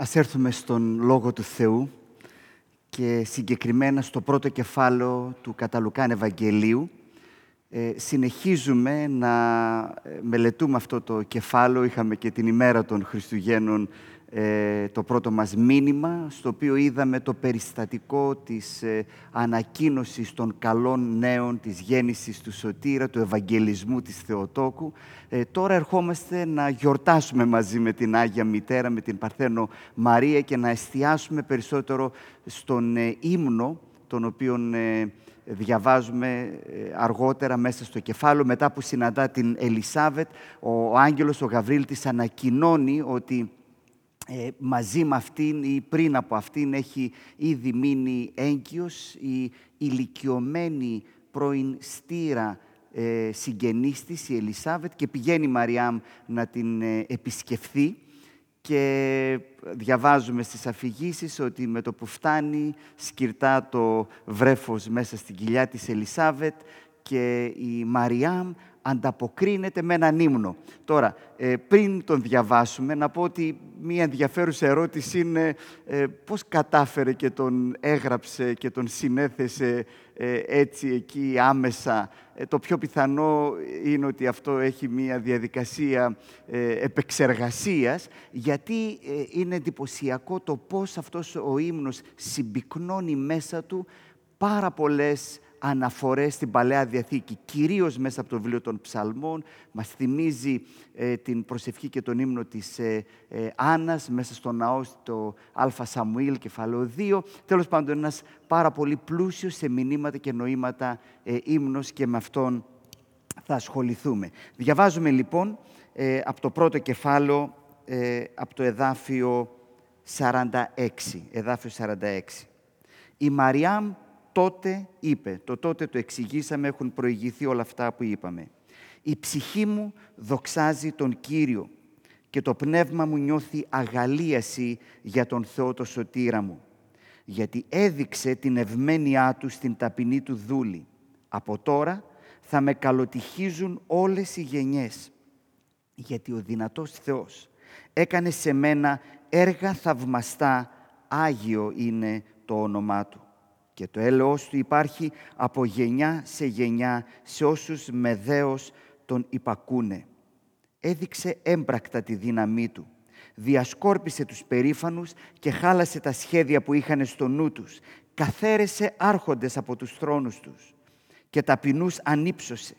Ας έρθουμε στον Λόγο του Θεού και συγκεκριμένα στο πρώτο κεφάλαιο του Καταλουκάν Ευαγγελίου. Ε, συνεχίζουμε να ε, μελετούμε αυτό το κεφάλαιο. Είχαμε και την ημέρα των Χριστουγέννων ε, το πρώτο μας μήνυμα, στο οποίο είδαμε το περιστατικό της ε, ανακοίνωσης των καλών νέων, της γέννησης του Σωτήρα, του Ευαγγελισμού της Θεοτόκου. Ε, τώρα ερχόμαστε να γιορτάσουμε μαζί με την Άγια Μητέρα, με την Παρθένο Μαρία και να εστιάσουμε περισσότερο στον ε, ύμνο, τον οποίον διαβάζουμε αργότερα μέσα στο κεφάλαιο, μετά που συναντά την Ελισάβετ, ο άγγελος, ο Γαβρίλ, της ανακοινώνει ότι ε, μαζί με αυτήν ή πριν από αυτήν έχει ήδη μείνει έγκυος η ηλικιωμένη πρώην στήρα ε, συγγενής της, η Ελισάβετ, και πηγαίνει η Μαριάμ να την ε, επισκεφθεί. Και διαβάζουμε στις αφηγήσεις ότι με το που φτάνει σκυρτά το βρέφος μέσα στην κοιλιά της Ελισάβετ και η Μαριάμ ανταποκρίνεται με έναν ύμνο. Τώρα, ε, πριν τον διαβάσουμε, να πω ότι μία ενδιαφέρουσα ερώτηση είναι ε, πώς κατάφερε και τον έγραψε και τον συνέθεσε ε, έτσι εκεί άμεσα. Το πιο πιθανό είναι ότι αυτό έχει μία διαδικασία επεξεργασίας, γιατί είναι εντυπωσιακό το πώς αυτός ο ύμνος συμπυκνώνει μέσα του πάρα πολλές αναφορές στην Παλαιά Διαθήκη, κυρίως μέσα από το βιβλίο των Ψαλμών. Μας θυμίζει ε, την προσευχή και τον ύμνο της ε, ε, Άννας μέσα στο ναό, στο Α Σαμουήλ, κεφάλαιο 2. Τέλος πάντων, ένας πάρα πολύ πλούσιος σε μηνύματα και νοήματα ε, ύμνος και με αυτόν θα ασχοληθούμε. Διαβάζουμε λοιπόν ε, από το πρώτο κεφάλαιο, από το εδάφιο 46, εδάφιο 46. Η Μαριάμ τότε είπε, το τότε το εξηγήσαμε, έχουν προηγηθεί όλα αυτά που είπαμε. Η ψυχή μου δοξάζει τον Κύριο και το πνεύμα μου νιώθει αγαλίαση για τον Θεό το σωτήρα μου, γιατί έδειξε την ευμένειά του στην ταπεινή του δούλη. Από τώρα θα με καλοτυχίζουν όλες οι γενιές, γιατί ο δυνατός Θεός έκανε σε μένα έργα θαυμαστά, Άγιο είναι το όνομά Του και το έλεος του υπάρχει από γενιά σε γενιά σε όσους με δέος τον υπακούνε. Έδειξε έμπρακτα τη δύναμή του. Διασκόρπισε τους περήφανους και χάλασε τα σχέδια που είχαν στο νου τους. Καθαίρεσε άρχοντες από τους θρόνους τους και ταπεινούς ανύψωσε.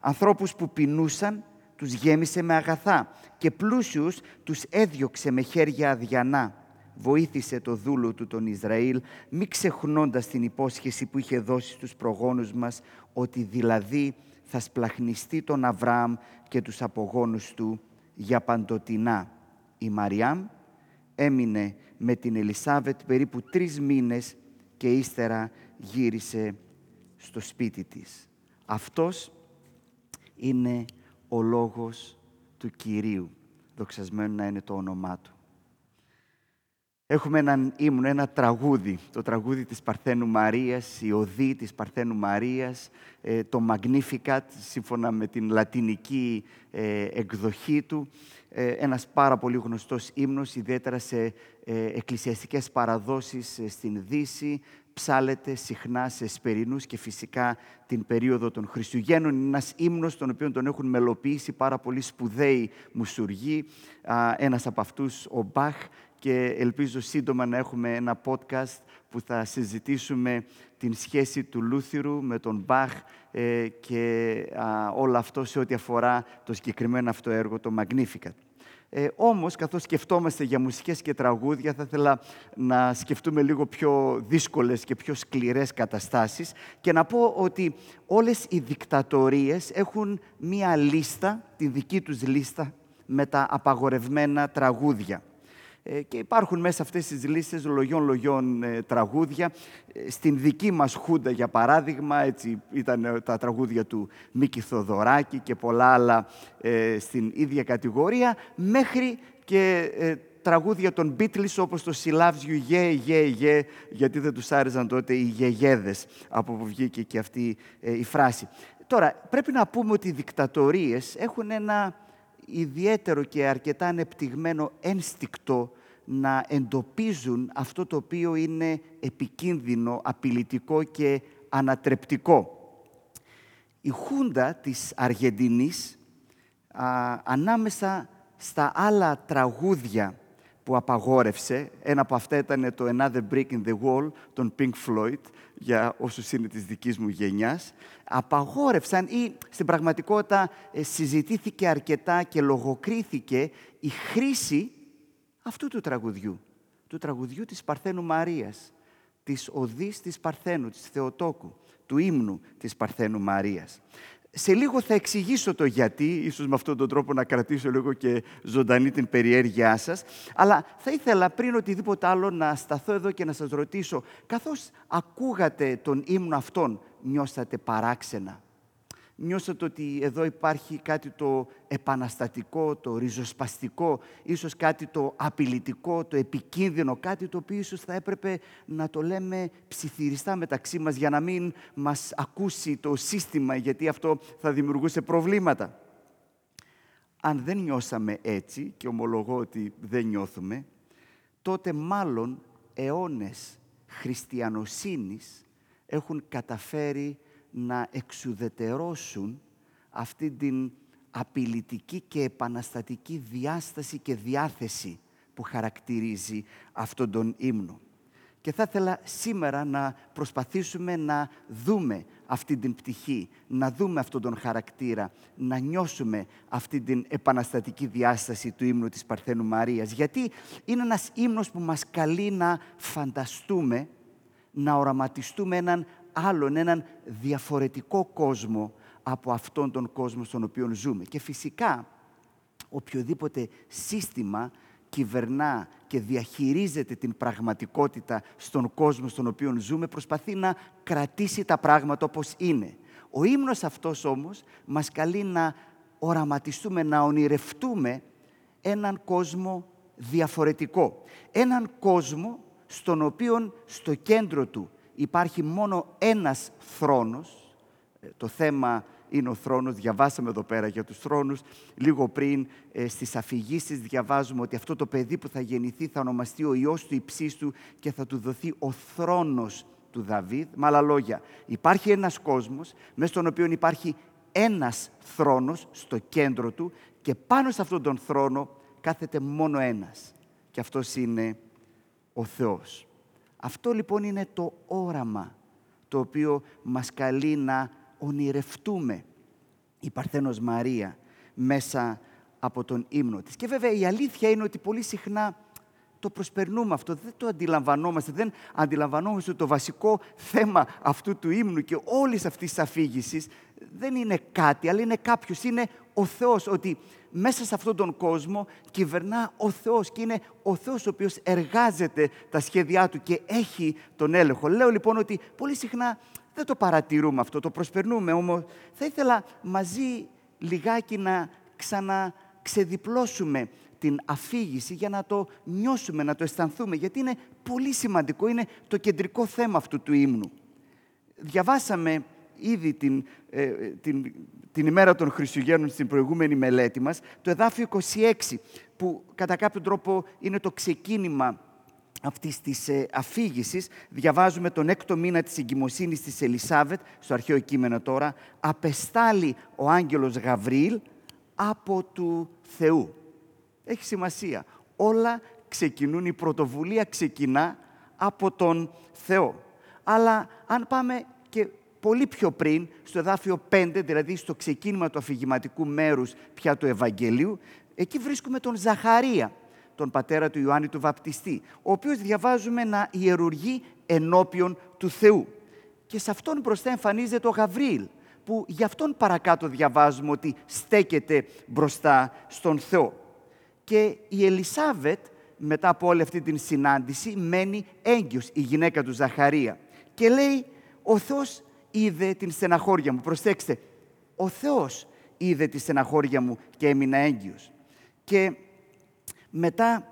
Ανθρώπους που πεινούσαν τους γέμισε με αγαθά και πλούσιους τους έδιωξε με χέρια αδιανά βοήθησε το δούλο του τον Ισραήλ, μη ξεχνώντας την υπόσχεση που είχε δώσει στους προγόνους μας, ότι δηλαδή θα σπλαχνιστεί τον Αβραάμ και τους απογόνους του για παντοτινά. Η Μαριάμ έμεινε με την Ελισάβετ περίπου τρεις μήνες και ύστερα γύρισε στο σπίτι της. Αυτός είναι ο λόγος του Κυρίου. Δοξασμένο να είναι το όνομά Του. Έχουμε έναν ύμνο, ένα τραγούδι, το τραγούδι της Παρθένου Μαρίας, η οδή της Παρθένου Μαρίας, ε, το Magnificat, σύμφωνα με την λατινική ε, εκδοχή του. Ε, ένας πάρα πολύ γνωστός ύμνος, ιδιαίτερα σε εκκλησιαστικές παραδόσεις στην Δύση, ψάλεται συχνά σε σπερινούς και φυσικά την περίοδο των Χριστουγέννων. Είναι ένας ύμνος τον οποίο τον έχουν μελοποιήσει πάρα πολύ σπουδαίοι μουσουργοί. Ένας από αυτούς, ο Μπαχ, και ελπίζω σύντομα να έχουμε ένα podcast που θα συζητήσουμε την σχέση του Λούθυρου με τον Μπαχ ε, και α, όλο αυτό σε ό,τι αφορά το συγκεκριμένο αυτό έργο, το Magnificat. Ε, όμως, καθώς σκεφτόμαστε για μουσικές και τραγούδια, θα ήθελα να σκεφτούμε λίγο πιο δύσκολες και πιο σκληρές καταστάσεις και να πω ότι όλες οι δικτατορίες έχουν μία λίστα, τη δική τους λίστα, με τα απαγορευμένα τραγούδια. Ε, και υπάρχουν μέσα αυτές τις λίστες λογιών-λογιών ε, τραγούδια. Ε, στην δική μας Χούντα, για παράδειγμα, έτσι ήταν τα τραγούδια του Μίκη Θοδωράκη και πολλά άλλα στην ίδια κατηγορία, μέχρι και τραγούδια των Beatles όπως το «She loves you, yeah, yeah, yeah», γιατί δεν τους άρεσαν τότε οι γεγέδες, από που βγήκε και αυτή η φράση. Τώρα, πρέπει να πούμε ότι οι δικτατορίες έχουν ένα ιδιαίτερο και αρκετά ανεπτυγμένο ένστικτο να εντοπίζουν αυτό το οποίο είναι επικίνδυνο, απειλητικό και ανατρεπτικό. Η Χούντα της Αργεντινής, ανάμεσα στα άλλα τραγούδια που απαγόρευσε. Ένα από αυτά ήταν το Another Brick in the Wall των Pink Floyd, για όσους είναι της δικής μου γενιάς. Απαγόρευσαν ή στην πραγματικότητα ε, συζητήθηκε αρκετά και λογοκρίθηκε η χρήση αυτού του τραγουδιού, του τραγουδιού της Παρθένου Μαρίας, της οδής της Παρθένου, της Θεοτόκου, του ύμνου της Παρθένου Μαρίας. Σε λίγο θα εξηγήσω το γιατί, ίσως με αυτόν τον τρόπο να κρατήσω λίγο και ζωντανή την περιέργειά σας. Αλλά θα ήθελα πριν οτιδήποτε άλλο να σταθώ εδώ και να σας ρωτήσω, καθώς ακούγατε τον ύμνο αυτόν, νιώσατε παράξενα; Νιώσατε ότι εδώ υπάρχει κάτι το επαναστατικό, το ριζοσπαστικό, ίσως κάτι το απειλητικό, το επικίνδυνο, κάτι το οποίο ίσως θα έπρεπε να το λέμε ψιθυριστά μεταξύ μας για να μην μας ακούσει το σύστημα, γιατί αυτό θα δημιουργούσε προβλήματα. Αν δεν νιώσαμε έτσι, και ομολογώ ότι δεν νιώθουμε, τότε μάλλον αιώνες χριστιανοσύνης έχουν καταφέρει να εξουδετερώσουν αυτή την απειλητική και επαναστατική διάσταση και διάθεση που χαρακτηρίζει αυτόν τον ύμνο. Και θα ήθελα σήμερα να προσπαθήσουμε να δούμε αυτή την πτυχή, να δούμε αυτόν τον χαρακτήρα, να νιώσουμε αυτή την επαναστατική διάσταση του ύμνου της Παρθένου Μαρίας. Γιατί είναι ένας ύμνος που μας καλεί να φανταστούμε, να οραματιστούμε έναν άλλον, έναν διαφορετικό κόσμο από αυτόν τον κόσμο στον οποίο ζούμε. Και φυσικά, οποιοδήποτε σύστημα κυβερνά και διαχειρίζεται την πραγματικότητα στον κόσμο στον οποίο ζούμε, προσπαθεί να κρατήσει τα πράγματα όπως είναι. Ο ύμνος αυτός όμως μας καλεί να οραματιστούμε, να ονειρευτούμε έναν κόσμο διαφορετικό. Έναν κόσμο στον οποίο στο κέντρο του υπάρχει μόνο ένας θρόνος. Ε, το θέμα είναι ο θρόνος. Διαβάσαμε εδώ πέρα για τους θρόνους. Λίγο πριν ε, στις αφηγήσεις διαβάζουμε ότι αυτό το παιδί που θα γεννηθεί θα ονομαστεί ο Υιός του υψίστου και θα του δοθεί ο θρόνος του Δαβίδ. Με άλλα λόγια, υπάρχει ένας κόσμος μέσα στον οποίο υπάρχει ένας θρόνος στο κέντρο του και πάνω σε αυτόν τον θρόνο κάθεται μόνο ένας. Και αυτός είναι ο Θεός. Αυτό λοιπόν είναι το όραμα το οποίο μας καλεί να ονειρευτούμε η Παρθένος Μαρία μέσα από τον ύμνο της. Και βέβαια η αλήθεια είναι ότι πολύ συχνά το προσπερνούμε αυτό, δεν το αντιλαμβανόμαστε, δεν αντιλαμβανόμαστε το βασικό θέμα αυτού του ύμνου και όλης αυτής της αφήγησης δεν είναι κάτι, αλλά είναι κάποιος, είναι ο Θεός, ότι μέσα σε αυτόν τον κόσμο κυβερνά ο Θεός και είναι ο Θεός ο οποίος εργάζεται τα σχέδιά Του και έχει τον έλεγχο. Λέω λοιπόν ότι πολύ συχνά δεν το παρατηρούμε αυτό, το προσπερνούμε, όμως θα ήθελα μαζί λιγάκι να ξαναξεδιπλώσουμε την αφήγηση για να το νιώσουμε, να το αισθανθούμε, γιατί είναι πολύ σημαντικό, είναι το κεντρικό θέμα αυτού του ύμνου. Διαβάσαμε ήδη την, ε, την, την ημέρα των Χριστουγέννων στην προηγούμενη μελέτη μας, το εδάφιο 26, που κατά κάποιο τρόπο είναι το ξεκίνημα αυτής της ε, αφήγησης. Διαβάζουμε τον έκτο μήνα της εγκυμοσύνης της Ελισάβετ, στο αρχαίο κείμενο τώρα, «Απεστάλλει ο άγγελος Γαβρίλ από του Θεού». Έχει σημασία. Όλα ξεκινούν, η πρωτοβουλία ξεκινά από τον Θεό. Αλλά αν πάμε και πολύ πιο πριν, στο εδάφιο 5, δηλαδή στο ξεκίνημα του αφηγηματικού μέρους πια του Ευαγγελίου, εκεί βρίσκουμε τον Ζαχαρία, τον πατέρα του Ιωάννη του Βαπτιστή, ο οποίος διαβάζουμε να ιερουργεί ενώπιον του Θεού. Και σε αυτόν μπροστά εμφανίζεται ο Γαβρίλ, που γι' αυτόν παρακάτω διαβάζουμε ότι στέκεται μπροστά στον Θεό. Και η Ελισάβετ, μετά από όλη αυτή την συνάντηση, μένει έγκυος, η γυναίκα του Ζαχαρία. Και λέει, ο Θεός είδε την στεναχώρια μου. Προσέξτε, ο Θεός είδε τη στεναχώρια μου και έμεινα έγκυος. Και μετά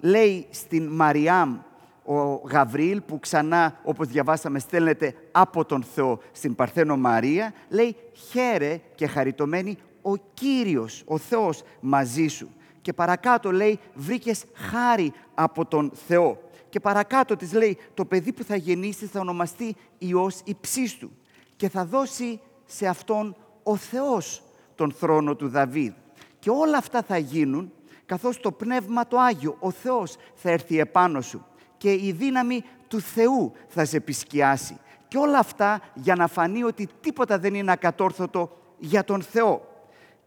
λέει στην Μαριάμ ο Γαβρίλ που ξανά όπως διαβάσαμε στέλνεται από τον Θεό στην Παρθένο Μαρία λέει χαίρε και χαριτωμένη ο Κύριος, ο Θεός μαζί σου. Και παρακάτω λέει, βρήκες χάρη από τον Θεό. Και παρακάτω της λέει, το παιδί που θα γεννήσεις θα ονομαστεί Υιός υψίστου και θα δώσει σε αυτόν ο Θεός τον θρόνο του Δαβίδ. Και όλα αυτά θα γίνουν καθώς το Πνεύμα το Άγιο, ο Θεός, θα έρθει επάνω σου και η δύναμη του Θεού θα σε επισκιάσει. Και όλα αυτά για να φανεί ότι τίποτα δεν είναι ακατόρθωτο για τον Θεό.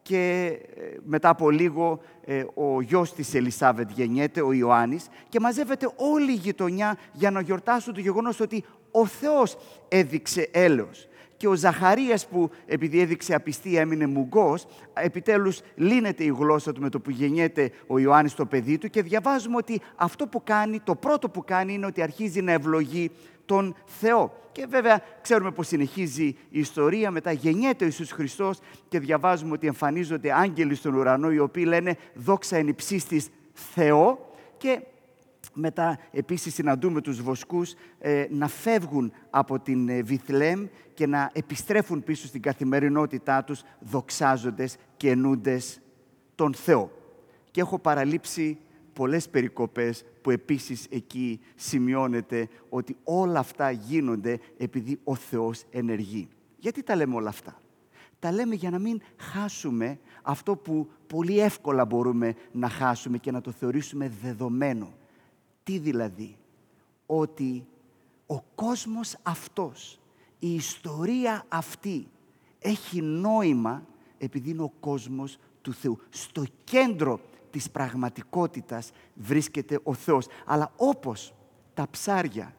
Και ε, μετά από λίγο ε, ο γιος της Ελισάβετ γεννιέται, ο Ιωάννης, και μαζεύεται όλη η γειτονιά για να γιορτάσουν το γεγονός ότι ο Θεός έδειξε έλεος και ο Ζαχαρίας που επειδή έδειξε απιστία έμεινε μουγκός, επιτέλους λύνεται η γλώσσα του με το που γεννιέται ο Ιωάννης το παιδί του και διαβάζουμε ότι αυτό που κάνει, το πρώτο που κάνει είναι ότι αρχίζει να ευλογεί τον Θεό. Και βέβαια ξέρουμε πως συνεχίζει η ιστορία, μετά γεννιέται ο Ιησούς Χριστός και διαβάζουμε ότι εμφανίζονται άγγελοι στον ουρανό οι οποίοι λένε «δόξα εν υψίστης Θεό» και μετά επίσης συναντούμε τους βοσκούς ε, να φεύγουν από την ε, Βιθλέμ και να επιστρέφουν πίσω στην καθημερινότητά τους δοξάζοντες και ενούντες τον Θεό. Και έχω παραλείψει πολλές περικοπές που επίσης εκεί σημειώνεται ότι όλα αυτά γίνονται επειδή ο Θεός ενεργεί. Γιατί τα λέμε όλα αυτά; Τα λέμε για να μην χάσουμε αυτό που πολύ εύκολα μπορούμε να χάσουμε και να το θεωρήσουμε δεδομένο τι δηλαδή, ότι ο κόσμος αυτός, η ιστορία αυτή έχει νόημα επειδή είναι ο κόσμος του Θεού. Στο κέντρο της πραγματικότητας βρίσκεται ο Θεός. Αλλά όπως τα ψάρια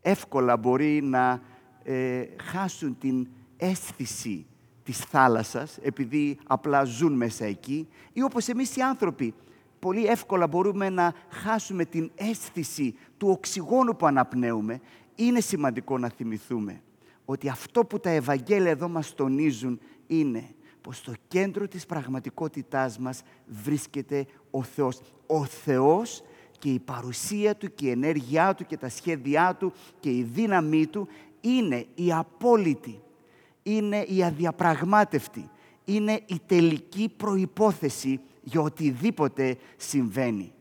εύκολα μπορεί να ε, χάσουν την αίσθηση της θάλασσας, επειδή απλά ζουν μέσα εκεί, ή όπως εμείς οι άνθρωποι πολύ εύκολα μπορούμε να χάσουμε την αίσθηση του οξυγόνου που αναπνέουμε, είναι σημαντικό να θυμηθούμε ότι αυτό που τα Ευαγγέλια εδώ μας τονίζουν είναι πως στο κέντρο της πραγματικότητάς μας βρίσκεται ο Θεός. Ο Θεός και η παρουσία Του και η ενέργειά Του και τα σχέδιά Του και η δύναμή Του είναι η απόλυτη, είναι η αδιαπραγμάτευτη, είναι η τελική προϋπόθεση για οτιδήποτε συμβαίνει.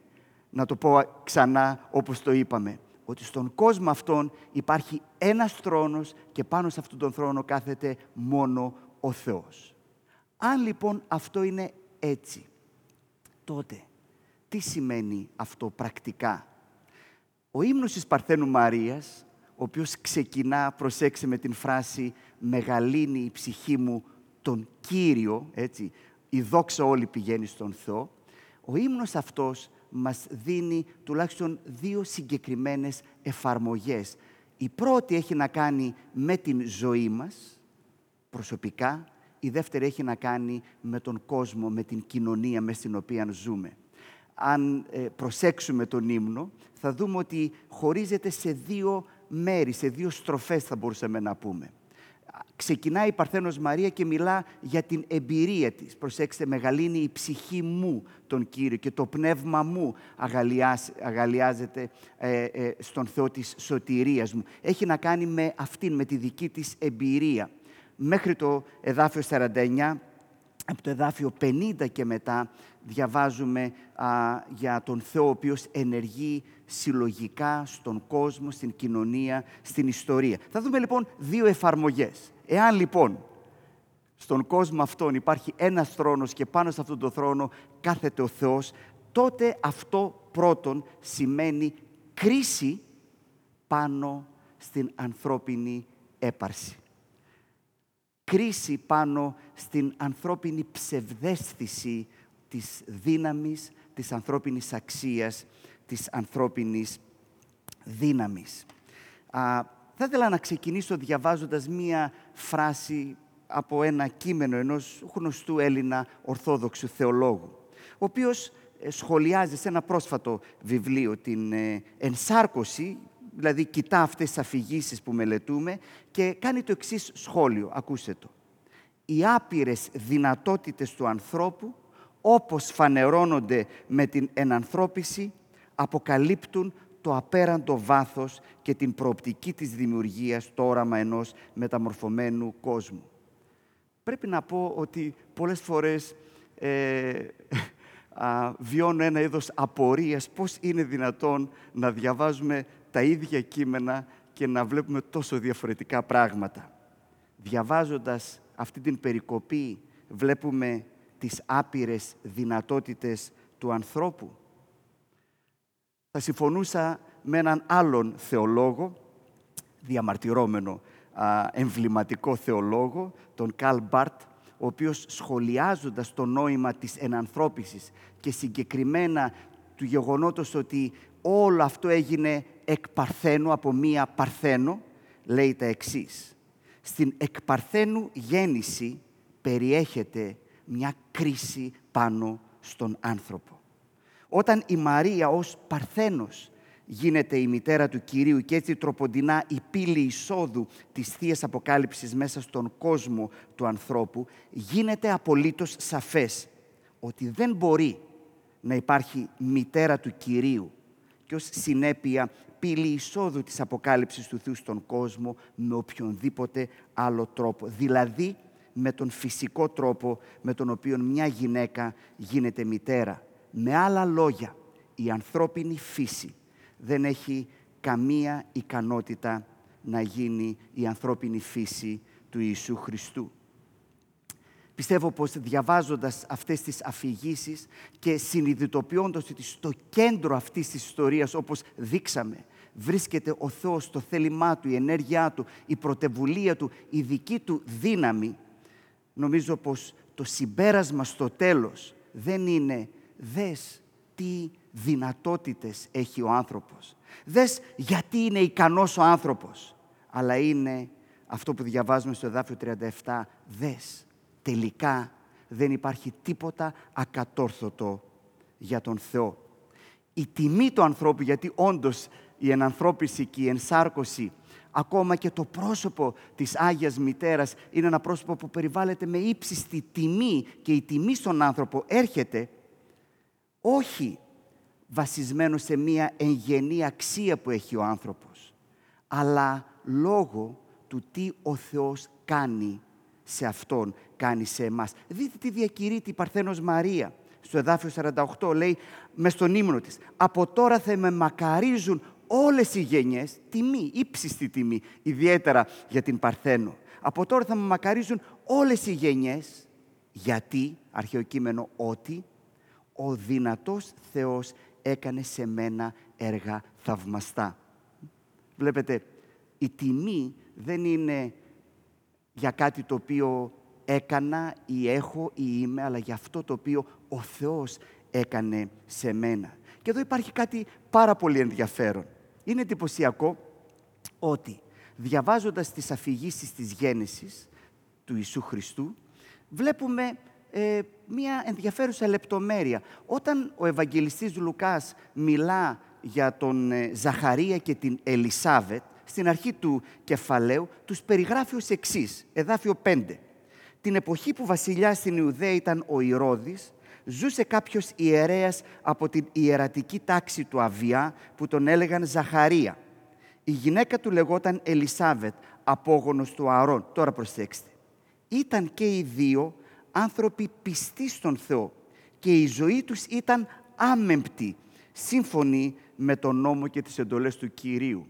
Να το πω ξανά όπως το είπαμε, ότι στον κόσμο αυτόν υπάρχει ένας θρόνος και πάνω σε αυτόν τον θρόνο κάθεται μόνο ο Θεός. Αν λοιπόν αυτό είναι έτσι, τότε τι σημαίνει αυτό πρακτικά; Ο ύμνος της Παρθένου Μαρίας, ο οποίος ξεκινά, προσέξε με την φράση «Μεγαλύνει η ψυχή μου τον Κύριο», έτσι, η δόξα όλη πηγαίνει στον Θεό, ο ύμνος αυτός μας δίνει τουλάχιστον δύο συγκεκριμένες εφαρμογές. Η πρώτη έχει να κάνει με την ζωή μας, προσωπικά. Η δεύτερη έχει να κάνει με τον κόσμο, με την κοινωνία μες στην οποία ζούμε. Αν ε, προσέξουμε τον ύμνο, θα δούμε ότι χωρίζεται σε δύο μέρη, σε δύο στροφές θα μπορούσαμε να πούμε ξεκινάει η Παρθένος Μαρία και μιλά για την εμπειρία της. Προσέξτε, μεγαλύνει η ψυχή μου τον Κύριο και το πνεύμα μου αγαλιάζεται ε, ε, στον Θεό της σωτηρίας μου. Έχει να κάνει με αυτήν, με τη δική της εμπειρία. Μέχρι το εδάφιο 49 από το εδάφιο 50 και μετά διαβάζουμε για τον Θεό ο οποίος ενεργεί συλλογικά στον κόσμο, στην κοινωνία, στην ιστορία. Θα δούμε λοιπόν δύο εφαρμογές. Εάν λοιπόν στον κόσμο αυτόν υπάρχει ένας θρόνος και πάνω σε αυτόν τον θρόνο κάθεται ο Θεός, τότε αυτό πρώτον σημαίνει κρίση πάνω στην ανθρώπινη έπαρση κρίση πάνω στην ανθρώπινη ψευδέστηση της δύναμης, της ανθρώπινης αξίας, της ανθρώπινης δύναμης. Α, θα ήθελα να ξεκινήσω διαβάζοντας μία φράση από ένα κείμενο ενός γνωστού Έλληνα Ορθόδοξου θεολόγου, ο οποίος ε, σχολιάζει σε ένα πρόσφατο βιβλίο την ε, ενσάρκωση δηλαδή κοιτά αυτές τις αφηγήσεις που μελετούμε και κάνει το εξής σχόλιο, ακούστε το. Οι άπειρες δυνατότητες του ανθρώπου, όπως φανερώνονται με την ενανθρώπιση, αποκαλύπτουν το απέραντο βάθος και την προοπτική της δημιουργίας, το όραμα ενός μεταμορφωμένου κόσμου. Πρέπει να πω ότι πολλές φορές ε, α, βιώνω ένα είδος απορίας πώς είναι δυνατόν να διαβάζουμε τα ίδια κείμενα και να βλέπουμε τόσο διαφορετικά πράγματα. Διαβάζοντας αυτή την περικοπή βλέπουμε τις άπειρες δυνατότητες του ανθρώπου. Θα συμφωνούσα με έναν άλλον θεολόγο, διαμαρτυρόμενο εμβληματικό θεολόγο, τον Καλ Μπάρτ, ο οποίος σχολιάζοντας το νόημα της ενανθρώπισης και συγκεκριμένα του γεγονότος ότι όλο αυτό έγινε εκ Παρθένου, από μία Παρθένο, λέει τα εξής. Στην εκ Παρθένου γέννηση περιέχεται μια κρίση πάνω στον άνθρωπο. Όταν η Μαρία ως Παρθένος γίνεται η μητέρα του Κυρίου και έτσι τροποντινά η πύλη εισόδου της θείας Αποκάλυψης μέσα στον κόσμο του ανθρώπου, γίνεται απολύτως σαφές ότι δεν μπορεί να υπάρχει μητέρα του Κυρίου και ως συνέπεια πύλη εισόδου της Αποκάλυψης του Θεού στον κόσμο με οποιονδήποτε άλλο τρόπο. Δηλαδή με τον φυσικό τρόπο με τον οποίο μια γυναίκα γίνεται μητέρα. Με άλλα λόγια, η ανθρώπινη φύση δεν έχει καμία ικανότητα να γίνει η ανθρώπινη φύση του Ιησού Χριστού. Πιστεύω πως διαβάζοντας αυτές τις αφηγήσεις και συνειδητοποιώντας ότι στο κέντρο αυτής της ιστορίας, όπως δείξαμε, βρίσκεται ο Θεός, το θέλημά Του, η ενέργειά Του, η πρωτεβουλία Του, η δική Του δύναμη, νομίζω πως το συμπέρασμα στο τέλος δεν είναι «δες τι δυνατότητες έχει ο άνθρωπος. Δες γιατί είναι ικανός ο άνθρωπος. Αλλά είναι αυτό που διαβάζουμε στο εδάφιο 37. Δες, τελικά δεν υπάρχει τίποτα ακατόρθωτο για τον Θεό. Η τιμή του ανθρώπου, γιατί όντως η ενανθρώπιση και η ενσάρκωση, ακόμα και το πρόσωπο της Άγιας Μητέρας είναι ένα πρόσωπο που περιβάλλεται με ύψιστη τιμή και η τιμή στον άνθρωπο έρχεται όχι βασισμένο σε μία εγγενή αξία που έχει ο άνθρωπος, αλλά λόγω του τι ο Θεός κάνει σε Αυτόν, κάνει σε εμάς. Δείτε τι διακηρύττει η Παρθένος Μαρία. Στο εδάφιο 48 λέει, μες στον ύμνο της, «Από τώρα θα με μακαρίζουν όλες οι γενιές, τιμή, ύψιστη τιμή, ιδιαίτερα για την Παρθένο. Από τώρα θα με μακαρίζουν όλες οι γενιές, γιατί, αρχαίο κείμενο, ότι ο δυνατός Θεός έκανε σε μένα έργα θαυμαστά. Βλέπετε, η τιμή δεν είναι για κάτι το οποίο έκανα ή έχω ή είμαι, αλλά για αυτό το οποίο ο Θεός έκανε σε μένα. Και εδώ υπάρχει κάτι πάρα πολύ ενδιαφέρον. Είναι εντυπωσιακό ότι διαβάζοντας τις αφηγήσεις της γέννησης του Ιησού Χριστού, βλέπουμε ε, μία ενδιαφέρουσα λεπτομέρεια. Όταν ο Ευαγγελιστής Λουκάς μιλά για τον ε, Ζαχαρία και την Ελισάβετ, στην αρχή του κεφαλαίου, τους περιγράφει ως εξής, εδάφιο 5. Την εποχή που βασιλιά στην Ιουδαία ήταν ο Ηρώδης, ζούσε κάποιος ιερέας από την ιερατική τάξη του Αβιά, που τον έλεγαν Ζαχαρία. Η γυναίκα του λεγόταν Ελισάβετ, απόγονος του Ααρών. Τώρα προσέξτε. Ήταν και οι δύο άνθρωποι πιστοί στον Θεό και η ζωή τους ήταν άμεμπτη, σύμφωνη με τον νόμο και τις εντολές του Κυρίου.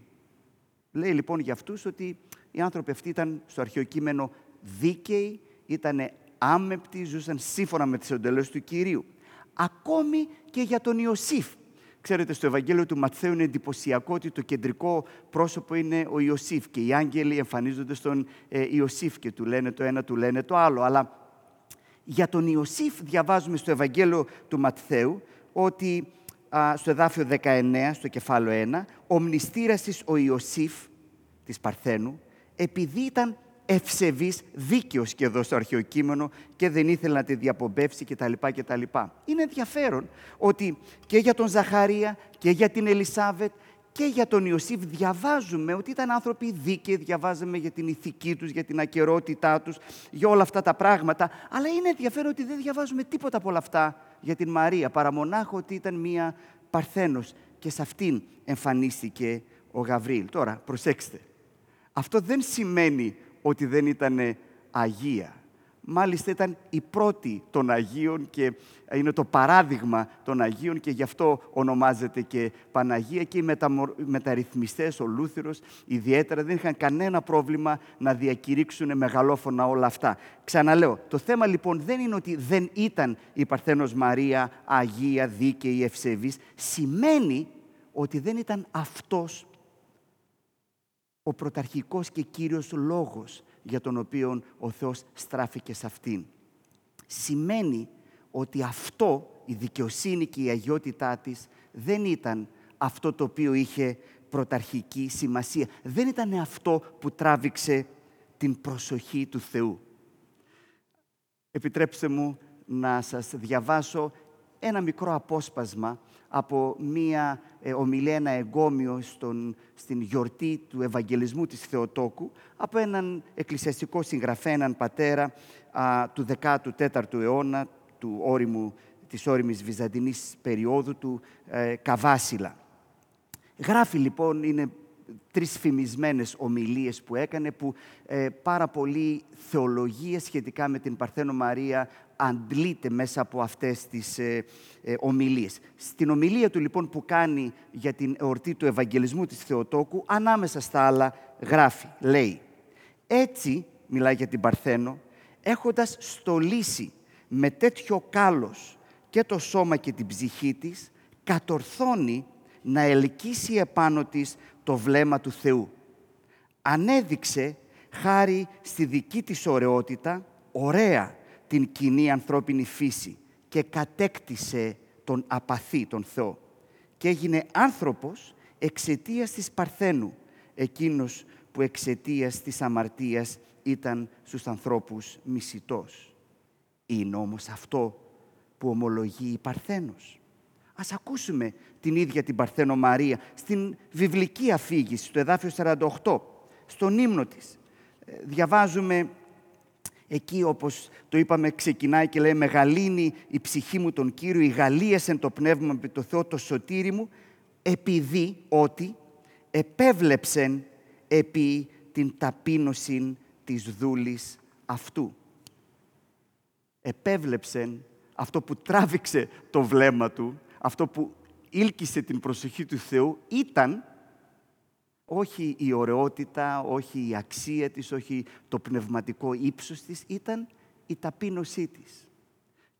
Λέει λοιπόν για αυτούς ότι οι άνθρωποι αυτοί ήταν στο αρχαίο κείμενο δίκαιοι, ήταν άμεπτοι, ζούσαν σύμφωνα με τις εντολές του Κυρίου. Ακόμη και για τον Ιωσήφ. Ξέρετε, στο Ευαγγέλιο του Ματθαίου είναι εντυπωσιακό ότι το κεντρικό πρόσωπο είναι ο Ιωσήφ και οι άγγελοι εμφανίζονται στον ε, Ιωσήφ και του λένε το ένα, του λένε το άλλο. Αλλά για τον Ιωσήφ διαβάζουμε στο Ευαγγέλιο του Ματθαίου ότι στο εδάφιο 19, στο κεφάλαιο 1, ο μνηστήρας ο Ιωσήφ της Παρθένου, επειδή ήταν ευσεβής, δίκαιος και εδώ στο αρχαίο κείμενο και δεν ήθελε να τη διαπομπεύσει κτλ. κτλ. Είναι ενδιαφέρον ότι και για τον Ζαχαρία και για την Ελισάβετ και για τον Ιωσήφ διαβάζουμε ότι ήταν άνθρωποι δίκαιοι, διαβάζουμε για την ηθική τους, για την ακαιρότητά τους, για όλα αυτά τα πράγματα. Αλλά είναι ενδιαφέρον ότι δεν διαβάζουμε τίποτα από όλα αυτά για την Μαρία, παρά μονάχο ότι ήταν μία παρθένος και σε αυτήν εμφανίστηκε ο Γαβρίλ. Τώρα, προσέξτε. Αυτό δεν σημαίνει ότι δεν ήταν Αγία. Μάλιστα ήταν η πρώτη των Αγίων και είναι το παράδειγμα των Αγίων και γι' αυτό ονομάζεται και Παναγία και οι μεταρρυθμιστές, ο Λούθυρος ιδιαίτερα δεν είχαν κανένα πρόβλημα να διακηρύξουν μεγαλόφωνα όλα αυτά. Ξαναλέω, το θέμα λοιπόν δεν είναι ότι δεν ήταν η Παρθένος Μαρία Αγία, δίκαιη, ευσεβής. Σημαίνει ότι δεν ήταν αυτός ο πρωταρχικός και κύριος λόγος για τον οποίο ο Θεός στράφηκε σε αυτήν. Σημαίνει ότι αυτό, η δικαιοσύνη και η αγιότητά της, δεν ήταν αυτό το οποίο είχε πρωταρχική σημασία. Δεν ήταν αυτό που τράβηξε την προσοχή του Θεού. Επιτρέψτε μου να σας διαβάσω ένα μικρό απόσπασμα από μία ε, ομιλία, ένα εγκόμιο στον, στην γιορτή του Ευαγγελισμού της Θεοτόκου, από έναν εκκλησιαστικό συγγραφέα, έναν πατέρα του 14ου αιώνα, του όριμου, της όριμης βυζαντινής περίοδου του ε, Καβάσιλα. Γράφει λοιπόν, είναι τρεις φημισμένες ομιλίες που έκανε, που ε, πάρα πολύ θεολογία σχετικά με την Παρθένο Μαρία αντλείται μέσα από αυτές τις ε, ε, ομιλίες. Στην ομιλία του λοιπόν που κάνει για την εορτή του Ευαγγελισμού της Θεοτόκου, ανάμεσα στα άλλα γράφει, λέει «Έτσι, μιλάει για την Παρθένο, έχοντας στολίσει με τέτοιο κάλος και το σώμα και την ψυχή της, κατορθώνει να ελκύσει επάνω της το βλέμμα του Θεού. Ανέδειξε, χάρη στη δική της ωραιότητα, ωραία την κοινή ανθρώπινη φύση και κατέκτησε τον απαθή, τον Θεό. Και έγινε άνθρωπος εξαιτίας της Παρθένου, εκείνος που εξαιτίας της αμαρτίας ήταν στους ανθρώπους μισητός. Είναι όμως αυτό που ομολογεί η Παρθένος. Ας ακούσουμε την ίδια την Παρθένο Μαρία στην βιβλική αφήγηση, στο εδάφιο 48, στον ύμνο της. Ε, διαβάζουμε εκεί όπως το είπαμε ξεκινάει και λέει «Μεγαλύνει η ψυχή μου τον Κύριο, η γαλίασεν το πνεύμα με το Θεό το σωτήρι μου, επειδή ότι επέβλεψεν επί την ταπείνωση της δούλης αυτού». Επέβλεψεν αυτό που τράβηξε το βλέμμα του, αυτό που ήλκησε την προσοχή του Θεού ήταν όχι η ωραιότητα, όχι η αξία της, όχι το πνευματικό ύψος της, ήταν η ταπείνωσή της.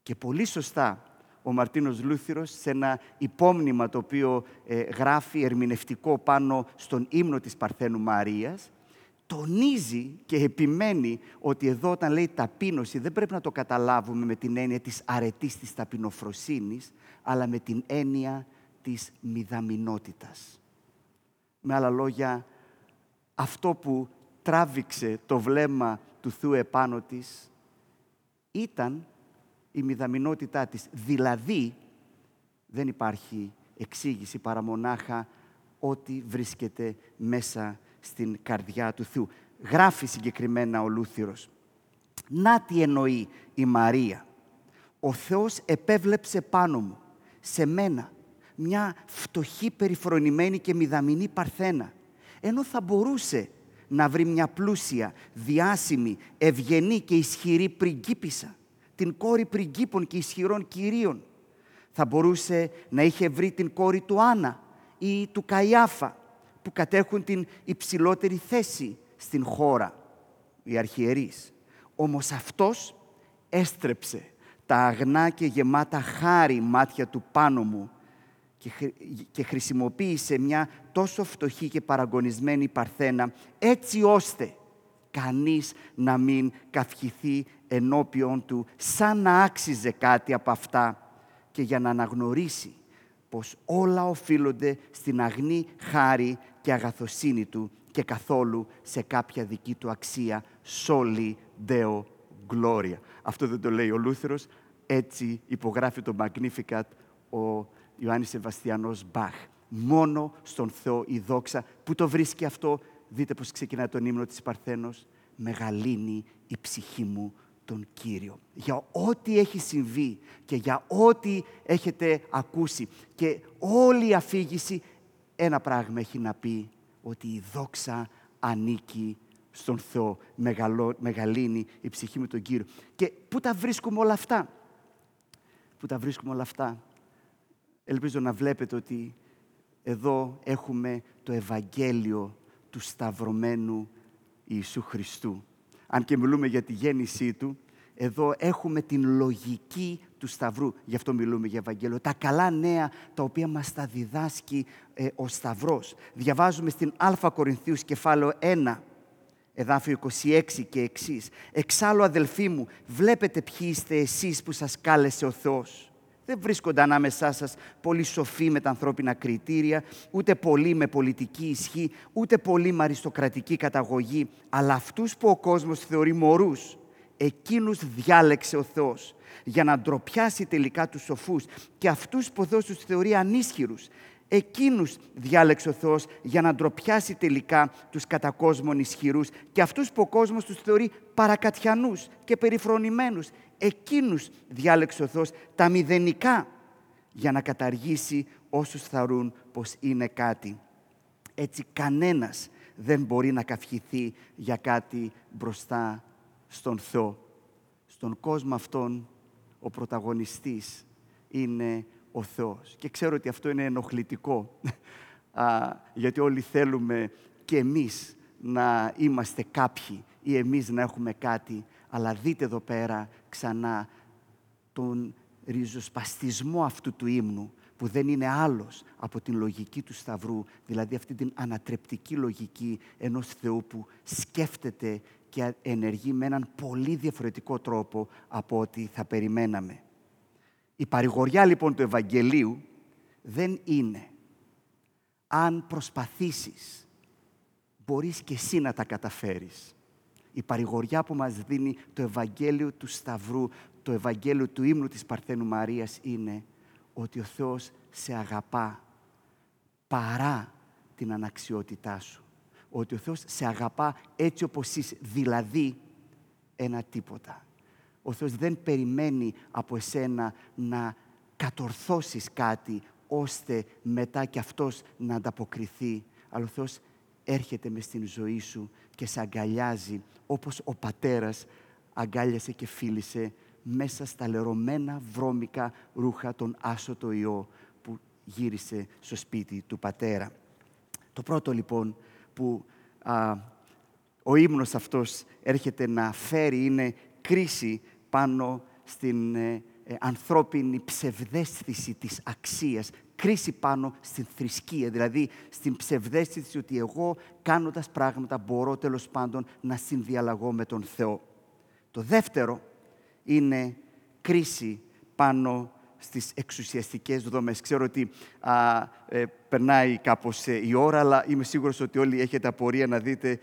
Και πολύ σωστά ο Μαρτίνος Λούθυρος σε ένα υπόμνημα το οποίο ε, γράφει ερμηνευτικό πάνω στον ύμνο της Παρθένου Μαρίας, τονίζει και επιμένει ότι εδώ όταν λέει ταπείνωση δεν πρέπει να το καταλάβουμε με την έννοια της αρετής της ταπεινοφροσύνης, αλλά με την έννοια της μηδαμινότητας. Με άλλα λόγια, αυτό που τράβηξε το βλέμμα του Θεού επάνω της ήταν η μηδαμινότητά της. Δηλαδή, δεν υπάρχει εξήγηση παρά μονάχα ότι βρίσκεται μέσα στην καρδιά του Θεού. Γράφει συγκεκριμένα ο Λούθυρος. Να τι εννοεί η Μαρία. Ο Θεός επέβλεψε πάνω μου, σε μένα, μια φτωχή, περιφρονημένη και μηδαμινή παρθένα. Ενώ θα μπορούσε να βρει μια πλούσια, διάσημη, ευγενή και ισχυρή πριγκίπισσα, την κόρη πριγκίπων και ισχυρών κυρίων. Θα μπορούσε να είχε βρει την κόρη του Άννα ή του Καϊάφα, που κατέχουν την υψηλότερη θέση στην χώρα, οι αρχιερείς. Όμως αυτός έστρεψε τα αγνά και γεμάτα χάρη μάτια του πάνω μου και χρησιμοποίησε μια τόσο φτωχή και παραγωνισμένη παρθένα έτσι ώστε κανείς να μην καυχηθεί ενώπιον του σαν να άξιζε κάτι από αυτά και για να αναγνωρίσει πως όλα οφείλονται στην αγνή χάρη και αγαθοσύνη του και καθόλου σε κάποια δική του αξία «soli deo gloria». Αυτό δεν το λέει ο Λούθερος, έτσι υπογράφει το Magnificat ο Ιωάννης Σεβαστιανός Μπαχ. Μόνο στον Θεό η δόξα. Πού το βρίσκει αυτό, δείτε πώς ξεκινάει τον ύμνο της Παρθένος. Μεγαλύνει η ψυχή μου τον Κύριο. Για ό,τι έχει συμβεί και για ό,τι έχετε ακούσει και όλη η αφήγηση ένα πράγμα έχει να πει ότι η δόξα ανήκει στον Θεό, μεγαλό, μεγαλύνει η ψυχή με τον Κύριο. Και πού τα βρίσκουμε όλα αυτά; Πού τα βρίσκουμε όλα αυτά; Ελπίζω να βλέπετε ότι εδώ έχουμε το Ευαγγέλιο του Σταυρωμένου Ιησού Χριστού. Αν και μιλούμε για τη γέννησή Του, εδώ έχουμε την λογική του Σταυρού. Γι' αυτό μιλούμε για Ευαγγέλιο. Τα καλά νέα τα οποία μας τα διδάσκει ε, ο Σταυρός. Διαβάζουμε στην Α Κορινθίους κεφάλαιο 1, εδάφιο 26 και εξής. Εξάλλου αδελφοί μου, βλέπετε ποιοι είστε εσείς που σας κάλεσε ο Θεός δεν βρίσκονται ανάμεσά σας πολύ σοφοί με τα ανθρώπινα κριτήρια, ούτε πολλοί με πολιτική ισχύ, ούτε πολλοί με αριστοκρατική καταγωγή, αλλά αυτούς που ο κόσμος θεωρεί μωρούς, εκείνους διάλεξε ο Θεός για να ντροπιάσει τελικά τους σοφούς και αυτούς που ο Θεός τους θεωρεί ανίσχυρους. Εκείνους διάλεξε ο Θεός για να ντροπιάσει τελικά τους κατά κόσμον ισχυρούς και αυτούς που ο κόσμος τους θεωρεί παρακατιανούς και περιφρονημένους εκείνους διάλεξε ο Θεός τα μηδενικά για να καταργήσει όσους θαρούν πως είναι κάτι. Έτσι κανένας δεν μπορεί να καυχηθεί για κάτι μπροστά στον Θεό. Στον κόσμο αυτόν ο πρωταγωνιστής είναι ο Θεός. Και ξέρω ότι αυτό είναι ενοχλητικό, γιατί όλοι θέλουμε και εμείς να είμαστε κάποιοι ή εμείς να έχουμε κάτι, αλλά δείτε εδώ πέρα ξανά τον ριζοσπαστισμό αυτού του ύμνου, που δεν είναι άλλος από την λογική του Σταυρού, δηλαδή αυτή την ανατρεπτική λογική ενός Θεού που σκέφτεται και ενεργεί με έναν πολύ διαφορετικό τρόπο από ό,τι θα περιμέναμε. Η παρηγοριά λοιπόν του Ευαγγελίου δεν είναι αν προσπαθήσεις, μπορείς και εσύ να τα καταφέρεις. Η παρηγοριά που μας δίνει το Ευαγγέλιο του Σταυρού, το Ευαγγέλιο του ύμνου της Παρθένου Μαρίας είναι ότι ο Θεός σε αγαπά παρά την αναξιότητά σου. Ότι ο Θεός σε αγαπά έτσι όπως είσαι, δηλαδή ένα τίποτα. Ο Θεός δεν περιμένει από εσένα να κατορθώσεις κάτι ώστε μετά και Αυτός να ανταποκριθεί. Αλλά ο Θεός έρχεται μες στην ζωή σου και σε αγκαλιάζει όπως ο πατέρας αγκάλιασε και φίλησε μέσα στα λερωμένα βρώμικα ρούχα τον άσωτο ιό που γύρισε στο σπίτι του πατέρα. Το πρώτο λοιπόν που α, ο ύμνος αυτός έρχεται να φέρει είναι κρίση πάνω στην ε, ε, ανθρώπινη ψευδέστηση της αξίας, κρίση πάνω στην θρησκεία, δηλαδή στην ψευδέστηση ότι εγώ κάνοντας πράγματα μπορώ τέλος πάντων να συνδιαλλαγώ με τον Θεό. Το δεύτερο είναι κρίση πάνω στις εξουσιαστικές δομές. Ξέρω ότι α, ε, περνάει κάπως ε, η ώρα, αλλά είμαι σίγουρος ότι όλοι έχετε απορία να δείτε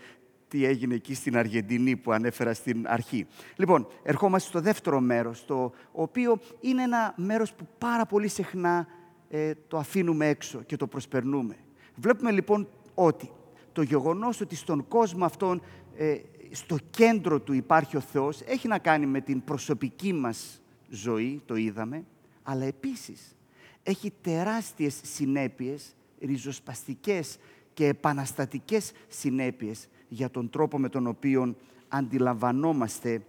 τι έγινε εκεί στην Αργεντινή που ανέφερα στην αρχή. Λοιπόν, ερχόμαστε στο δεύτερο μέρος, το οποίο είναι ένα μέρος που πάρα πολύ συχνά ε, το αφήνουμε έξω και το προσπερνούμε. Βλέπουμε λοιπόν ότι το γεγονός ότι στον κόσμο αυτόν, ε, στο κέντρο του υπάρχει ο Θεός, έχει να κάνει με την προσωπική μας ζωή, το είδαμε, αλλά επίσης έχει τεράστιες συνέπειες, ριζοσπαστικές και επαναστατικές συνέπειες για τον τρόπο με τον οποίο αντιλαμβανόμαστε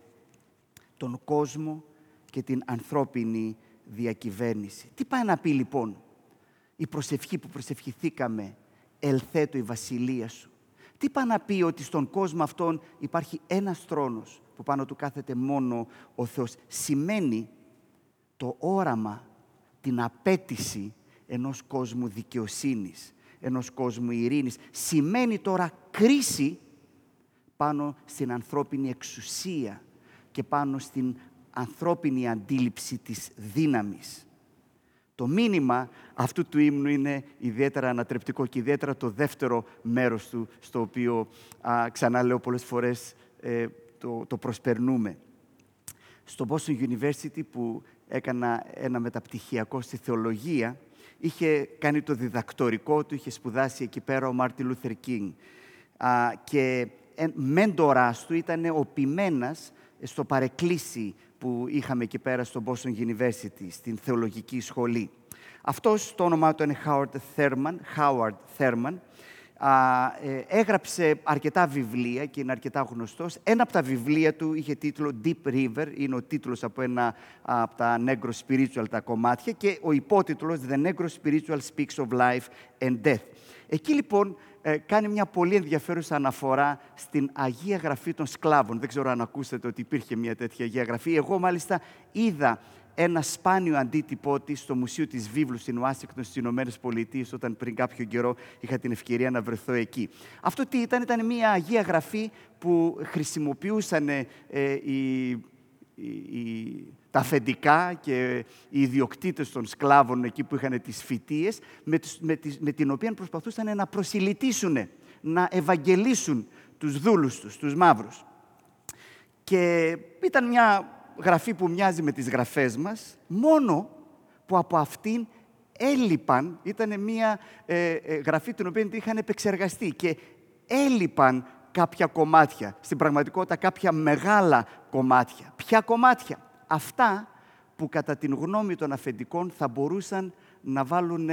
τον κόσμο και την ανθρώπινη διακυβέρνηση. Τι πάει να πει λοιπόν η προσευχή που προσευχηθήκαμε «Ελθέτω η βασιλεία σου». Τι πάει να πει ότι στον κόσμο αυτόν υπάρχει ένας θρόνος που πάνω του κάθεται μόνο ο Θεός; Σημαίνει το όραμα, την απέτηση ενός κόσμου δικαιοσύνης, ενός κόσμου ειρήνης. Σημαίνει τώρα κρίση πάνω στην ανθρώπινη εξουσία και πάνω στην ανθρώπινη αντίληψη της δύναμης. Το μήνυμα αυτού του ύμνου είναι ιδιαίτερα ανατρεπτικό και ιδιαίτερα το δεύτερο μέρος του, στο οποίο α, ξανά λέω πολλές φορές ε, το, το προσπερνούμε. Στο Boston University που έκανα ένα μεταπτυχιακό στη θεολογία, είχε κάνει το διδακτορικό του, είχε σπουδάσει εκεί πέρα ο Μάρτι Λούθερ Κίνγκ. Και μέντορας του ήταν ο ποιμένας στο παρεκκλήσι που είχαμε εκεί πέρα στο Boston University, στην θεολογική σχολή. Αυτός, το όνομά του είναι Howard Thurman, Howard Thurman ε, έγραψε αρκετά βιβλία και είναι αρκετά γνωστός. Ένα από τα βιβλία του είχε τίτλο Deep River, είναι ο τίτλος από ένα από τα Negro Spiritual τα κομμάτια και ο υπότιτλος The Negro Spiritual Speaks of Life and Death. Εκεί λοιπόν ε, κάνει μια πολύ ενδιαφέρουσα αναφορά στην Αγία Γραφή των Σκλάβων. Δεν ξέρω αν ακούσατε ότι υπήρχε μια τέτοια Αγία Γραφή. Εγώ μάλιστα είδα ένα σπάνιο αντίτυπό τη στο Μουσείο της Βίβλου στην Ουάσιγκτον στις Ηνωμένες Πολιτείες, όταν πριν κάποιο καιρό είχα την ευκαιρία να βρεθώ εκεί. Αυτό τι ήταν, ήταν μια Αγία Γραφή που χρησιμοποιούσαν ε, οι, οι, τα αφεντικά και οι ιδιοκτήτες των σκλάβων εκεί που είχαν τις φοιτίες, με, με, με την οποία προσπαθούσαν να προσιλητήσουν, να ευαγγελίσουν τους δούλους τους, τους μαύρους. Και ήταν μια γραφή που μοιάζει με τις γραφές μας, μόνο που από αυτήν έλειπαν, ήταν μια ε, ε, γραφή την οποία είχαν επεξεργαστεί και έλειπαν κάποια κομμάτια, στην πραγματικότητα κάποια μεγάλα κομμάτια. Ποια κομμάτια; Αυτά που κατά την γνώμη των αφεντικών θα μπορούσαν να βάλουν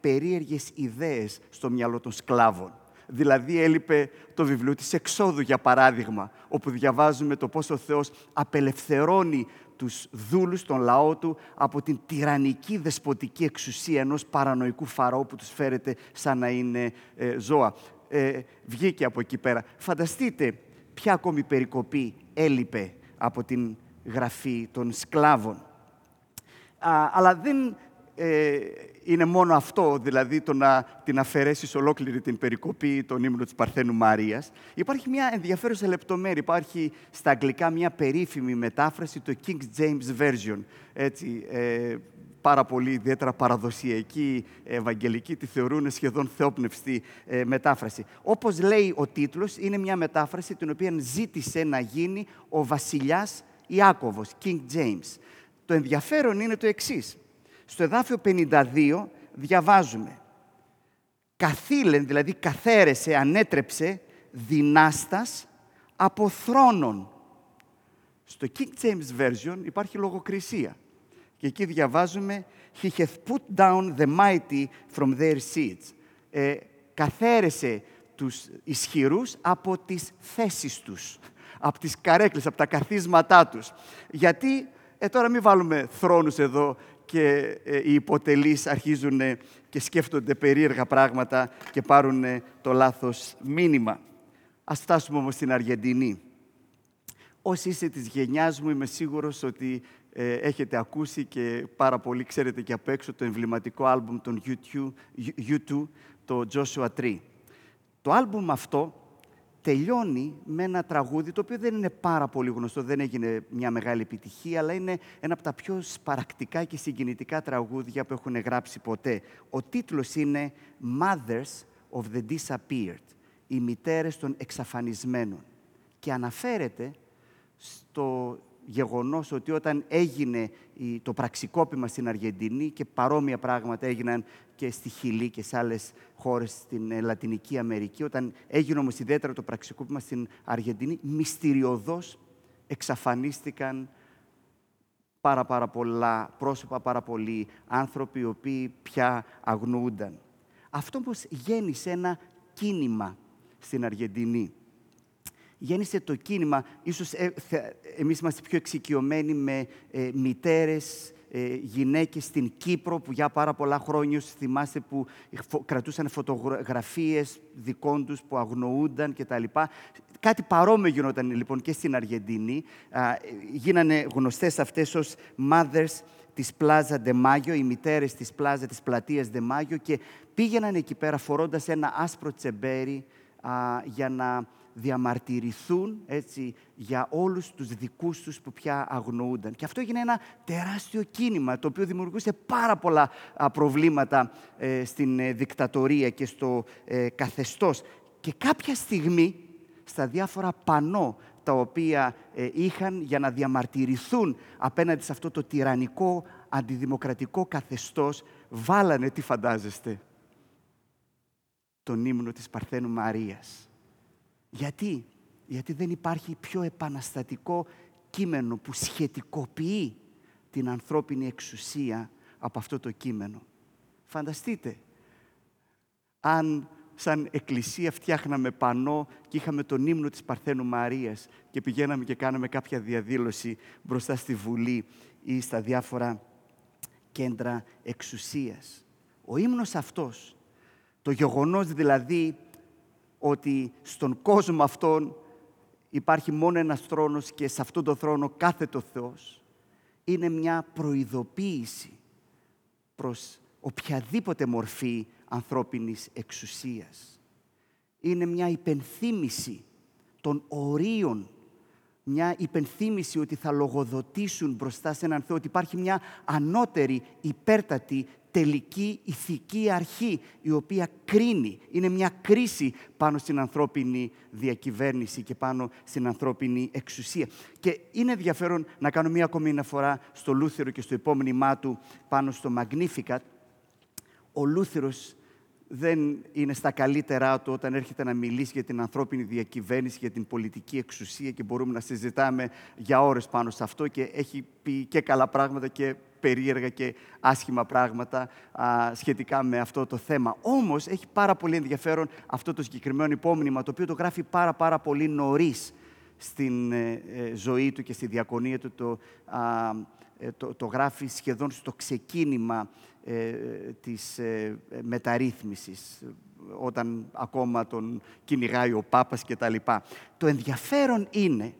περίεργες ιδέες στο μυαλό των σκλάβων. Δηλαδή έλειπε το βιβλίο της Εξόδου, για παράδειγμα, όπου διαβάζουμε το πώς ο Θεός απελευθερώνει τους δούλους, τον λαό του, από την τυραννική δεσποτική εξουσία ενός παρανοϊκού φαραώ που τους φέρεται σαν να είναι ε, ζώα. Ε, βγήκε από εκεί πέρα. Φανταστείτε ποια ακόμη περικοπή έλειπε από την γραφή των σκλάβων. αλλά δεν ε, είναι μόνο αυτό, δηλαδή το να την αφαιρέσεις ολόκληρη την περικοπή των ύμνων της Παρθένου Μαρίας. Υπάρχει μια ενδιαφέρουσα λεπτομέρεια. Υπάρχει στα αγγλικά μια περίφημη μετάφραση, το King James Version. Έτσι, ε, πάρα πολύ ιδιαίτερα παραδοσιακή, ευαγγελική, τη θεωρούν σχεδόν θεόπνευστη ε, μετάφραση. Όπως λέει ο τίτλος, είναι μια μετάφραση την οποία ζήτησε να γίνει ο βασιλιάς Ιάκωβος, King James. Το ενδιαφέρον είναι το εξής στο εδάφιο 52 διαβάζουμε «Καθήλεν, δηλαδή καθαίρεσε, ανέτρεψε, δυνάστας από θρόνων». Στο King James Version υπάρχει λογοκρισία. Και εκεί διαβάζουμε «He hath put down the mighty from their seats». Ε, καθαίρεσε τους ισχυρούς από τις θέσεις τους, από τις καρέκλες, από τα καθίσματά τους. Γιατί, ε, τώρα μην βάλουμε θρόνους εδώ και ε, οι υποτελείς αρχίζουν και σκέφτονται περίεργα πράγματα και πάρουν το λάθος μήνυμα. Ας φτάσουμε όμως στην Αργεντινή. Όσοι είστε της γενιάς μου, είμαι σίγουρος ότι ε, έχετε ακούσει και πάρα πολύ ξέρετε και απ' έξω το εμβληματικό άλμπουμ των U2, U2 το Joshua Tree. Το άλμπουμ αυτό τελειώνει με ένα τραγούδι το οποίο δεν είναι πάρα πολύ γνωστό, δεν έγινε μια μεγάλη επιτυχία, αλλά είναι ένα από τα πιο σπαρακτικά και συγκινητικά τραγούδια που έχουν γράψει ποτέ. Ο τίτλος είναι «Mothers of the Disappeared», οι μητέρες των εξαφανισμένων. Και αναφέρεται στο γεγονός ότι όταν έγινε το πραξικόπημα στην Αργεντινή και παρόμοια πράγματα έγιναν και στη Χιλή και σε άλλες χώρες στην ε, Λατινική Αμερική, όταν έγινε όμως ιδιαίτερα το πραξικόπημα στην Αργεντινή, μυστηριωδώς εξαφανίστηκαν πάρα πάρα πολλά πρόσωπα, πάρα πολλοί άνθρωποι οι οποίοι πια αγνοούνταν. Αυτό όμως γέννησε ένα κίνημα στην Αργεντινή γέννησε το κίνημα. Ίσως ε, εμείς είμαστε πιο εξοικειωμένοι με ε, μητέρες, ε, γυναίκες στην Κύπρο που για πάρα πολλά χρόνια θυμάστε που κρατούσαν φωτογραφίες δικών τους που αγνοούνταν κτλ. Κάτι παρόμοιο γινόταν λοιπόν και στην Αργεντινή. γίνανε γνωστές αυτές ως mothers της Πλάζα Ντεμάγιο, οι μητέρες της Πλάζα της πλατείας Ντεμάγιο και πήγαιναν εκεί πέρα φορώντας ένα άσπρο τσεμπέρι για να διαμαρτυρηθούν έτσι, για όλους τους δικούς τους που πια αγνοούνταν. Και αυτό έγινε ένα τεράστιο κίνημα, το οποίο δημιουργούσε πάρα πολλά προβλήματα ε, στην ε, δικτατορία και στο ε, καθεστώς. Και κάποια στιγμή, στα διάφορα πανό τα οποία είχαν για να διαμαρτυρηθούν απέναντι σε αυτό το τυραννικό αντιδημοκρατικό καθεστώς, βάλανε, τι φαντάζεστε, τον ύμνο της Παρθένου Μαρίας. Γιατί; Γιατί δεν υπάρχει πιο επαναστατικό κείμενο που σχετικοποιεί την ανθρώπινη εξουσία από αυτό το κείμενο. Φανταστείτε, αν σαν εκκλησία φτιάχναμε πανό και είχαμε τον ύμνο της Παρθένου Μαρίας και πηγαίναμε και κάναμε κάποια διαδήλωση μπροστά στη Βουλή ή στα διάφορα κέντρα εξουσίας. Ο ύμνος αυτός, το γεγονός δηλαδή ότι στον κόσμο αυτόν υπάρχει μόνο ένας θρόνος και σε αυτόν τον θρόνο κάθεται ο Θεός, είναι μια προειδοποίηση προς οποιαδήποτε μορφή ανθρώπινης εξουσίας. Είναι μια υπενθύμηση των ορίων, μια υπενθύμηση ότι θα λογοδοτήσουν μπροστά σε έναν Θεό, ότι υπάρχει μια ανώτερη, υπέρτατη, τελική ηθική αρχή, η οποία κρίνει. Είναι μια κρίση πάνω στην ανθρώπινη διακυβέρνηση και πάνω στην ανθρώπινη εξουσία. Και είναι ενδιαφέρον να κάνω μία ακόμη αναφορά στο Λούθερο και στο υπόμνημά του πάνω στο Magnificat, ο Λούθερος δεν είναι στα καλύτερά του όταν έρχεται να μιλήσει για την ανθρώπινη διακυβέρνηση, για την πολιτική εξουσία και μπορούμε να συζητάμε για ώρες πάνω σε αυτό και έχει πει και καλά πράγματα και περίεργα και άσχημα πράγματα α, σχετικά με αυτό το θέμα. Όμως έχει πάρα πολύ ενδιαφέρον αυτό το συγκεκριμένο υπόμνημα, το οποίο το γράφει πάρα πάρα πολύ νωρίς στην ε, ε, ζωή του και στη διακονία του. Το, ε, το, το γράφει σχεδόν στο ξεκίνημα ε, της ε, μεταρρύθμισης, όταν ακόμα τον κυνηγάει ο Πάπας και τα λοιπά. Το ενδιαφέρον είναι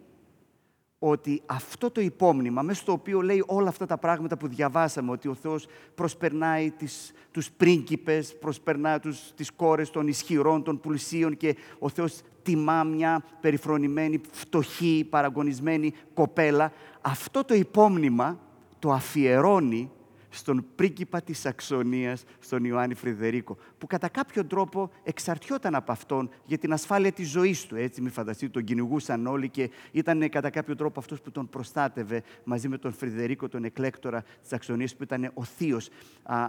ότι αυτό το υπόμνημα, μέσα στο οποίο λέει όλα αυτά τα πράγματα που διαβάσαμε, ότι ο Θεός προσπερνάει τις, τους πρίγκιπες, προσπερνάει τους, τις κόρες των ισχυρών, των πουλσίων και ο Θεός τιμά μια περιφρονημένη, φτωχή, παραγωνισμένη κοπέλα. Αυτό το υπόμνημα το αφιερώνει στον πρίγκιπα της Σαξονίας, στον Ιωάννη Φρυδερίκο, που κατά κάποιο τρόπο εξαρτιόταν από αυτόν για την ασφάλεια της ζωής του. Έτσι, μη φανταστείτε, τον κυνηγούσαν όλοι και ήταν κατά κάποιο τρόπο αυτός που τον προστάτευε μαζί με τον Φρυδερίκο, τον εκλέκτορα της Σαξονίας, που ήταν ο θείος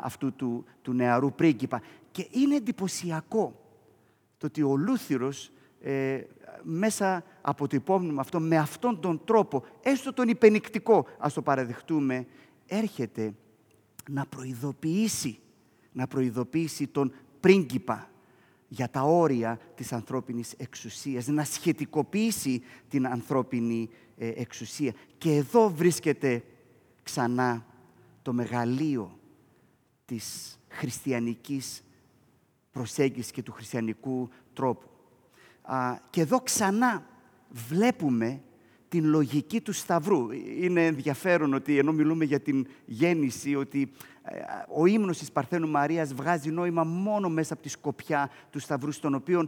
αυτού του, του νεαρού πρίγκιπα. Και είναι εντυπωσιακό το ότι ο Λούθυρος ε, μέσα από το υπόμνημα αυτό, με αυτόν τον τρόπο, έστω τον υπενικτικό, ας το παραδεχτούμε, έρχεται να προειδοποιήσει, να προειδοποιήσει τον πρίγκιπα για τα όρια της ανθρώπινης εξουσίας, να σχετικοποιήσει την ανθρώπινη ε, εξουσία. Και εδώ βρίσκεται ξανά το μεγαλείο της χριστιανικής προσέγγισης και του χριστιανικού τρόπου. Και εδώ ξανά βλέπουμε την λογική του Σταυρού. Είναι ενδιαφέρον ότι ενώ μιλούμε για την γέννηση, ότι ε, ο ύμνος της Παρθένου Μαρίας βγάζει νόημα μόνο μέσα από τη σκοπιά του Σταυρού, στον οποίο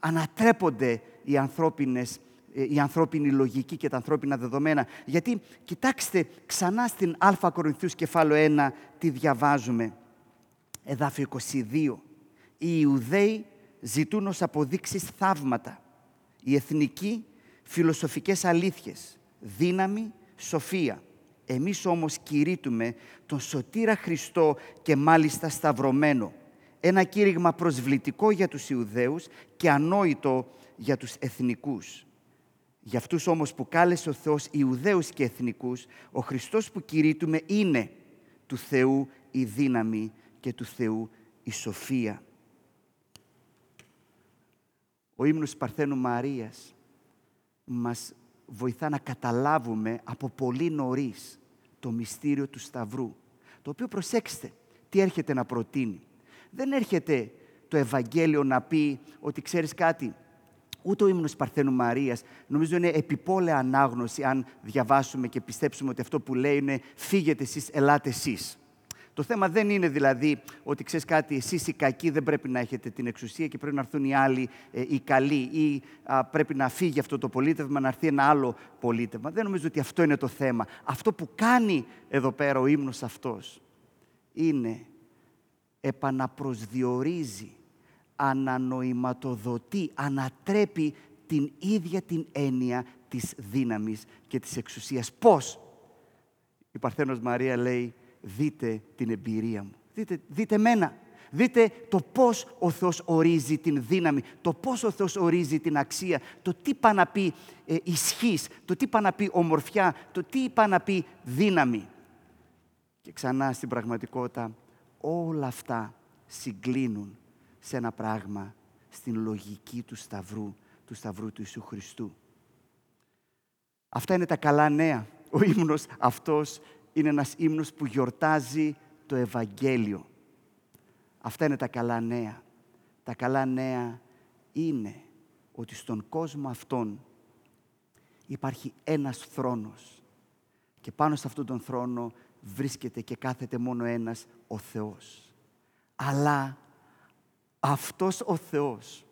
ανατρέπονται οι ανθρώπινες ε, η ανθρώπινη λογική και τα ανθρώπινα δεδομένα. Γιατί, κοιτάξτε, ξανά στην Α Κορινθίους κεφάλαιο 1, τι διαβάζουμε. Εδάφιο 22. Οι Ιουδαίοι ζητούν ως αποδείξεις θαύματα. Οι εθνικοί φιλοσοφικές αλήθειες, δύναμη, σοφία. Εμείς όμως κηρύττουμε τον σωτήρα Χριστό και μάλιστα σταυρωμένο. Ένα κήρυγμα προσβλητικό για τους Ιουδαίους και ανόητο για τους εθνικούς. Για αυτούς όμως που κάλεσε ο Θεός Ιουδαίους και εθνικούς, ο Χριστός που κηρύττουμε είναι του Θεού η δύναμη και του Θεού η σοφία. Ο ύμνος Παρθένου Μαρίας μας βοηθά να καταλάβουμε από πολύ νωρίς το μυστήριο του Σταυρού. Το οποίο προσέξτε, τι έρχεται να προτείνει. Δεν έρχεται το Ευαγγέλιο να πει ότι ξέρεις κάτι, ούτε ο ύμνος Παρθένου Μαρίας, νομίζω είναι επιπόλαια ανάγνωση αν διαβάσουμε και πιστέψουμε ότι αυτό που λέει είναι «φύγετε εσείς, ελάτε εσείς». Το θέμα δεν είναι δηλαδή ότι ξέρεις κάτι, εσείς οι κακοί δεν πρέπει να έχετε την εξουσία και πρέπει να έρθουν οι άλλοι ε, οι καλοί ή πρέπει να φύγει αυτό το πολίτευμα, να έρθει ένα άλλο πολίτευμα. Δεν νομίζω ότι αυτό είναι το θέμα. Αυτό που κάνει εδώ πέρα ο ύμνος αυτός είναι επαναπροσδιορίζει, ανανοηματοδοτεί, ανατρέπει την ίδια την έννοια της δύναμης και της εξουσίας. Πώς; Η Παρθένος Μαρία λέει δείτε την εμπειρία μου. Δείτε, δείτε μένα. Δείτε το πώς ο Θεός ορίζει την δύναμη, το πώς ο Θεός ορίζει την αξία, το τι πάει να πει ε, ισχύς, το τι πάει να πει ομορφιά, το τι πάει να πει δύναμη. Και ξανά στην πραγματικότητα όλα αυτά συγκλίνουν σε ένα πράγμα, στην λογική του Σταυρού, του Σταυρού του Ιησού Χριστού. Αυτά είναι τα καλά νέα. Ο ύμνος αυτός είναι ένας ύμνος που γιορτάζει το Ευαγγέλιο. Αυτά είναι τα καλά νέα. Τα καλά νέα είναι ότι στον κόσμο αυτόν υπάρχει ένας θρόνος και πάνω σε αυτόν τον θρόνο βρίσκεται και κάθεται μόνο ένας ο Θεός. Αλλά αυτός ο Θεός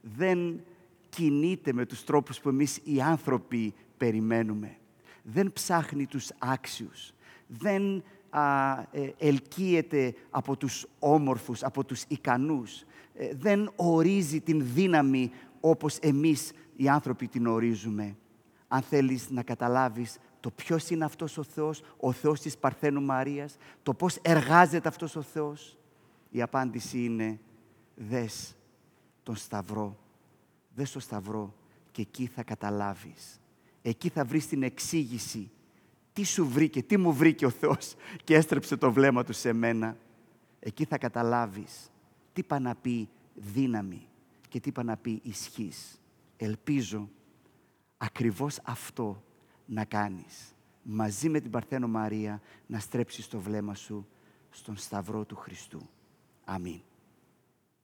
δεν κινείται με τους τρόπους που εμείς οι άνθρωποι περιμένουμε. Δεν ψάχνει τους άξιους. Δεν α, ε, ελκύεται από τους όμορφους, από τους ικανούς. Ε, δεν ορίζει την δύναμη όπως εμείς οι άνθρωποι την ορίζουμε. Αν θέλεις να καταλάβεις το ποιος είναι αυτός ο Θεός, ο Θεός της Παρθένου Μαρίας, το πώς εργάζεται αυτός ο Θεός, η απάντηση είναι δες τον Σταυρό. Δες τον Σταυρό και εκεί θα καταλάβεις. Εκεί θα βρεις την εξήγηση. Τι σου βρήκε, τι μου βρήκε ο Θεός και έστρεψε το βλέμμα του σε μένα. Εκεί θα καταλάβεις τι είπα να πει δύναμη και τι είπα να πει ισχύς. Ελπίζω ακριβώς αυτό να κάνεις. Μαζί με την Παρθένο Μαρία να στρέψεις το βλέμμα σου στον Σταυρό του Χριστού. Αμήν.